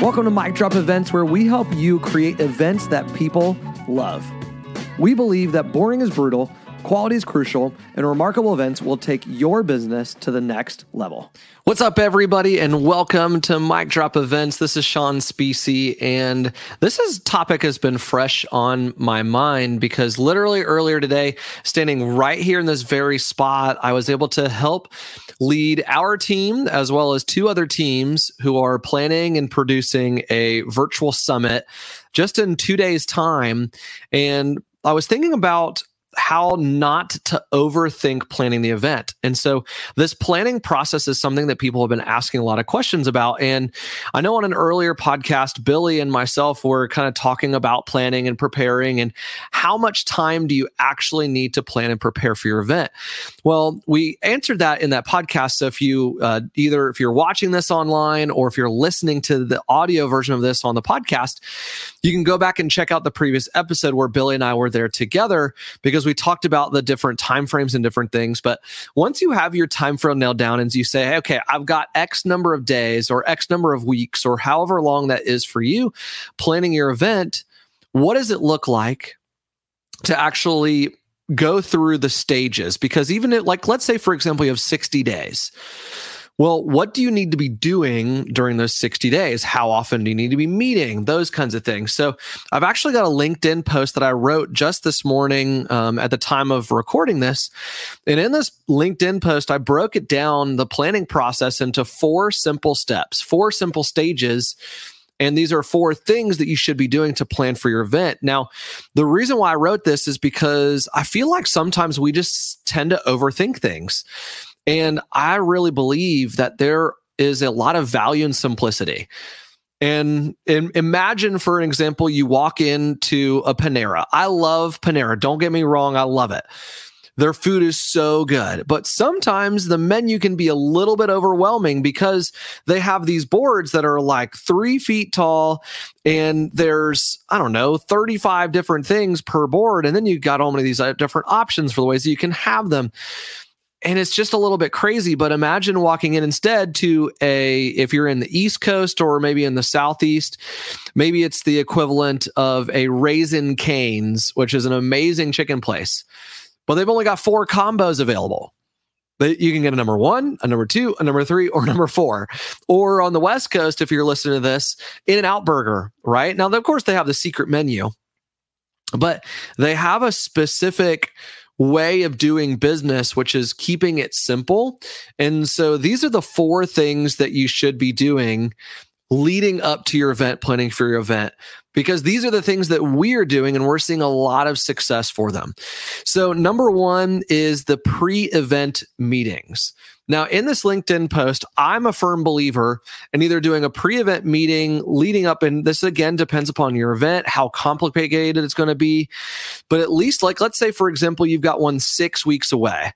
Welcome to Mic Drop Events, where we help you create events that people love. We believe that boring is brutal, quality is crucial, and remarkable events will take your business to the next level. What's up, everybody, and welcome to Mic Drop Events. This is Sean Specie, and this is topic has been fresh on my mind because literally earlier today, standing right here in this very spot, I was able to help lead our team as well as two other teams who are planning and producing a virtual summit just in two days' time. And I was thinking about how not to overthink planning the event. And so this planning process is something that people have been asking a lot of questions about. And I know on an earlier podcast, Billy and myself were kind of talking about planning and preparing and how much time do you actually need to plan and prepare for your event? Well, we answered that in that podcast. So if you uh, either if you're watching this online or if you're listening to the audio version of this on the podcast, you can go back and check out the previous episode where Billy and I were there together because we talked about the different time frames and different things. But once you have your time frame nailed down and you say, okay, I've got X number of days or X number of weeks or however long that is for you planning your event, what does it look like to actually go through the stages? Because even it, like, let's say, for example, you have 60 days well, what do you need to be doing during those 60 days? How often do you need to be meeting? Those kinds of things. So, I've actually got a LinkedIn post that I wrote just this morning um, at the time of recording this. And in this LinkedIn post, I broke it down the planning process into four simple steps, four simple stages. And these are four things that you should be doing to plan for your event. Now, the reason why I wrote this is because I feel like sometimes we just tend to overthink things. And I really believe that there is a lot of value in simplicity. And, and, imagine, for an example, you walk into a Panera. I love Panera. Don't get me wrong, I love it. Their food is so good, but sometimes the menu can be a little bit overwhelming because they have these boards that are like three feet tall and there's, I don't know, 35 different things per board. And then you got all many of these uh, different options for the ways that you can have them and it's just a little bit crazy but imagine walking in instead to a if you're in the east coast or maybe in the southeast maybe it's the equivalent of a Raising Cane's which is an amazing chicken place but they've only got four combos available you can get a number one, a number two, a number three, or number four. Or on the West Coast, if you're listening to this, In and Out Burger, right? Now, of course, they have the secret menu, but they have a specific way of doing business, which is keeping it simple. And so these are the four things that you should be doing leading up to your event, planning for your event, because these are the things that we are doing and we're seeing a lot of success for them. So, number one is the pre event meetings. Now, in this LinkedIn post, I'm a firm believer in either doing a pre event meeting leading up, and this again depends upon your event, how complicated it's going to be. But at least, like, let's say, for example, you've got one six weeks away.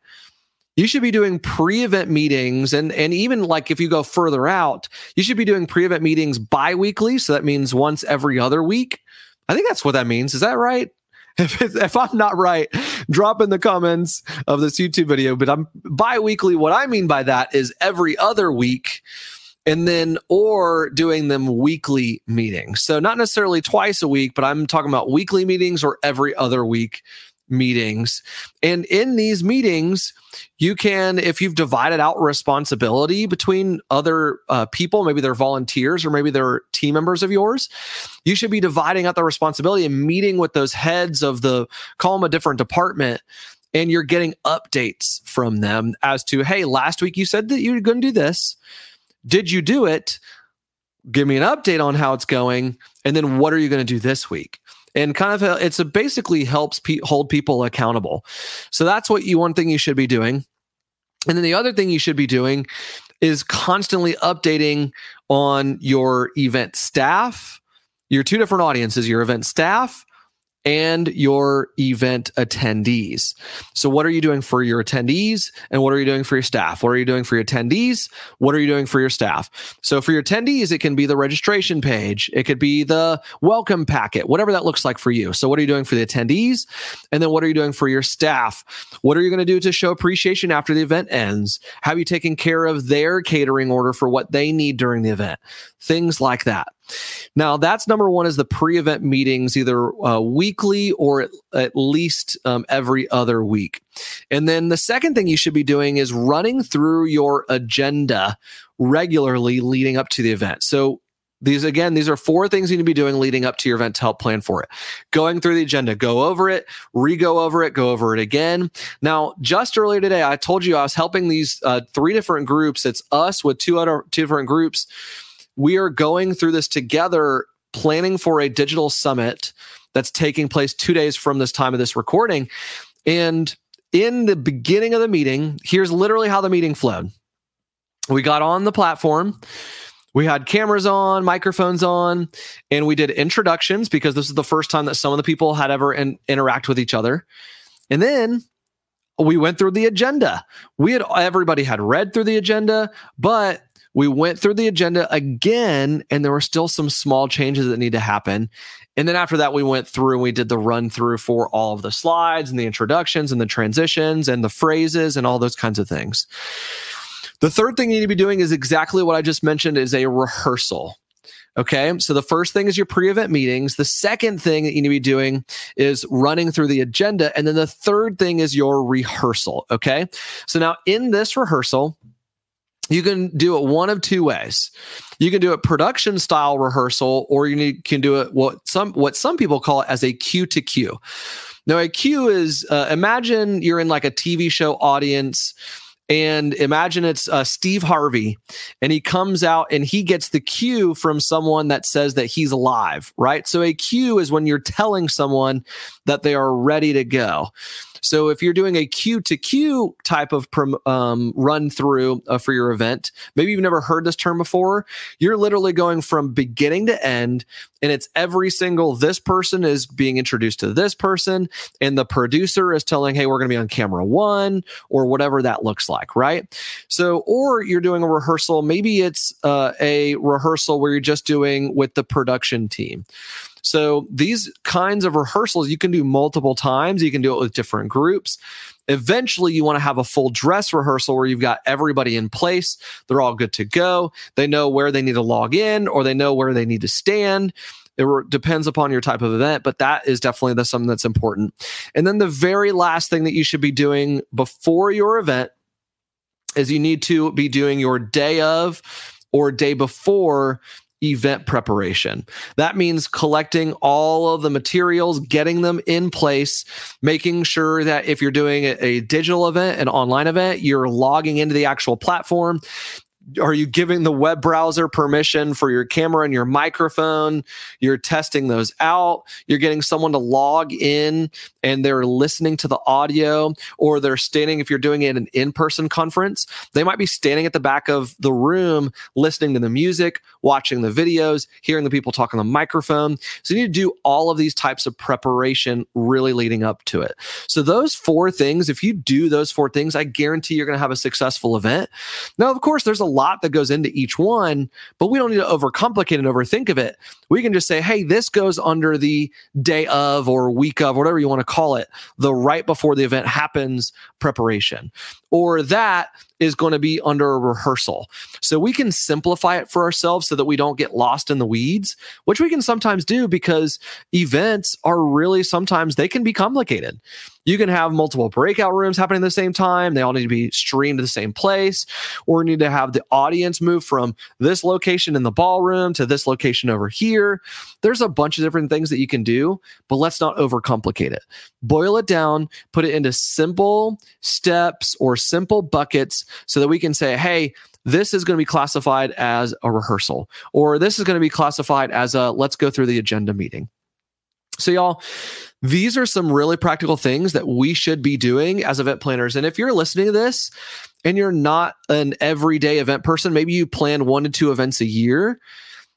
You should be doing pre-event meetings and and even like if you go further out, you should be doing pre-event meetings bi-weekly, so that means once every other week. I think that's what that means. Is that right? If, if I'm not right, drop in the comments of this YouTube video. But I'm bi-weekly. What I mean by that is every other week and then or doing them weekly meetings. So not necessarily twice a week, but I'm talking about weekly meetings or every other week meetings. And in these meetings, you can, if you've divided out responsibility between other uh, people, maybe they're volunteers or maybe they're team members of yours, you should be dividing out the responsibility and meeting with those heads of the, call them a different department. And you're getting updates from them as to, hey, last week you said that you were going to do this. Did you do it? Give me an update on how it's going. And then what are you going to do this week? And kind of uh, it's a basically helps pe- hold people accountable. So that's what you one thing you should be doing. And then the other thing you should be doing is constantly updating on your event staff, your two different audiences, your event staff and your event attendees. So, what are you doing for your attendees and what are you doing for your staff? What are you doing for your attendees? What are you doing for your staff? So, for your attendees, it can be the registration page, it could be the welcome packet, whatever that looks like for you. So, what are you doing for the attendees? And then, what are you doing for your staff? What are you going to do to show appreciation after the event ends? Have you taken care of their catering order for what they need during the event? Things like that. Now, that's number one is the pre event meetings, either uh, weekly or at, at least um, every other week. And then the second thing you should be doing is running through your agenda regularly leading up to the event. So these again, these are four things you need to be doing leading up to your event to help plan for it. Going through the agenda, go over it, re-go over it, go over it again. Now, just earlier today, I told you I was helping these uh, three different groups. It's us with two other two different groups. We are going through this together, planning for a digital summit that's taking place two days from this time of this recording. And in the beginning of the meeting, here's literally how the meeting flowed. We got on the platform we had cameras on, microphones on, and we did introductions because this is the first time that some of the people had ever in, interact with each other. And then we went through the agenda. We had everybody had read through the agenda, but we went through the agenda again, and there were still some small changes that need to happen. And then after that, we went through and we did the run through for all of the slides and the introductions and the transitions and the phrases and all those kinds of things. The third thing you need to be doing is exactly what I just mentioned is a rehearsal. Okay. So the first thing is your pre event meetings. The second thing that you need to be doing is running through the agenda. And then the third thing is your rehearsal. Okay. So now in this rehearsal, you can do it one of two ways. You can do it production style rehearsal, or you need, can do it what some what some people call it as a cue to cue. Now, a cue is uh, imagine you're in like a TV show audience and imagine it's uh, Steve Harvey, and he comes out and he gets the cue from someone that says that he's alive, right? So a cue is when you're telling someone that they are ready to go. So if you're doing a cue to cue type of um, run through uh, for your event, maybe you've never heard this term before. You're literally going from beginning to end, and it's every single this person is being introduced to this person, and the producer is telling, hey, we're going to be on camera one, or whatever that looks like, right? So, or you're doing a rehearsal, maybe it's uh, a rehearsal where you're just doing with the production team. So these kinds of rehearsals you can do multiple times. You can do it with different groups. Eventually, you want to have a full dress rehearsal where you've got everybody in place. They're all good to go. They know where they need to log in or they know where they need to stand. It depends upon your type of event, but that is definitely the, something that's important. And then the very last thing that you should be doing before your event is you need to be doing your day of or day before event preparation. That means collecting all of the materials, getting them in place, making sure that if you're doing a, digital event, an online event, you're logging into the actual platform are you giving the web browser permission for your camera and your microphone? You're testing those out. You're getting someone to log in and they're listening to the audio or they're standing if you're doing it in an in-person conference they might be standing at the back of the room listening to the music watching the videos hearing the people talk on the microphone. So you need to do all of these types of preparation really leading up to it. So those four things if you do those four things i guarantee you're going to have a successful event. Now of course there's a lot that goes into each one, but we don't need to overcomplicate and overthink of it. We can just say, hey, this goes under the day of or week of, whatever you want to call it, the right before the event happens preparation. Or that is going to be under a rehearsal. So we can simplify it for ourselves so that we don't get lost in the weeds, which we can sometimes do because events are really sometimes they can be complicated. You can have multiple breakout rooms happening at the same time. They all need to be streamed to the same place, or need to have the audience move from this location in the ballroom to this location over here. There's a bunch of different things that you can do, but let's not overcomplicate it. Boil it down, put it into simple steps or simple buckets so that we can say, hey, this is going to be classified as a rehearsal, or this is going to be classified as a let's go through the agenda meeting. So, y'all, these are some really practical things that we should be doing as event planners. And if you're listening to this and you're not an everyday event person, maybe you plan one to two events a year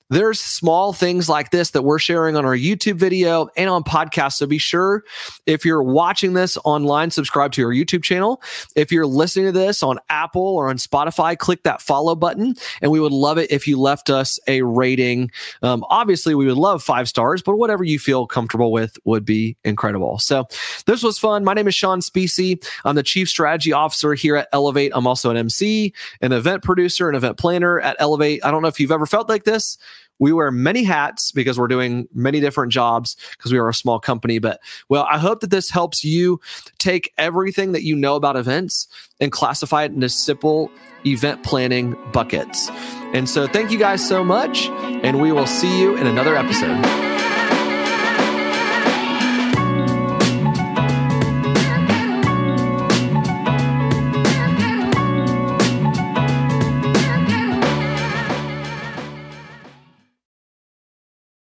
there's small things like this that we're sharing on our YouTube video and on podcast. So be sure if you're watching this online, subscribe to our YouTube channel. If you're listening to this on Apple or on Spotify, click that follow button. And we would love it if you left us a rating. Um, obviously, we would love five stars, but whatever you feel comfortable with would be incredible. So this was fun. My name is Sean Specie. I'm the Chief Strategy Officer here at Elevate. I'm also an MC, an event producer, an event planner at Elevate. I don't know if you've ever felt like this we wear many hats because we're doing many different jobs because we are a small company. But well, I hope that this helps you take everything that you know about events and classify it into simple event planning buckets. And so thank you guys so much, and we will see you in another episode.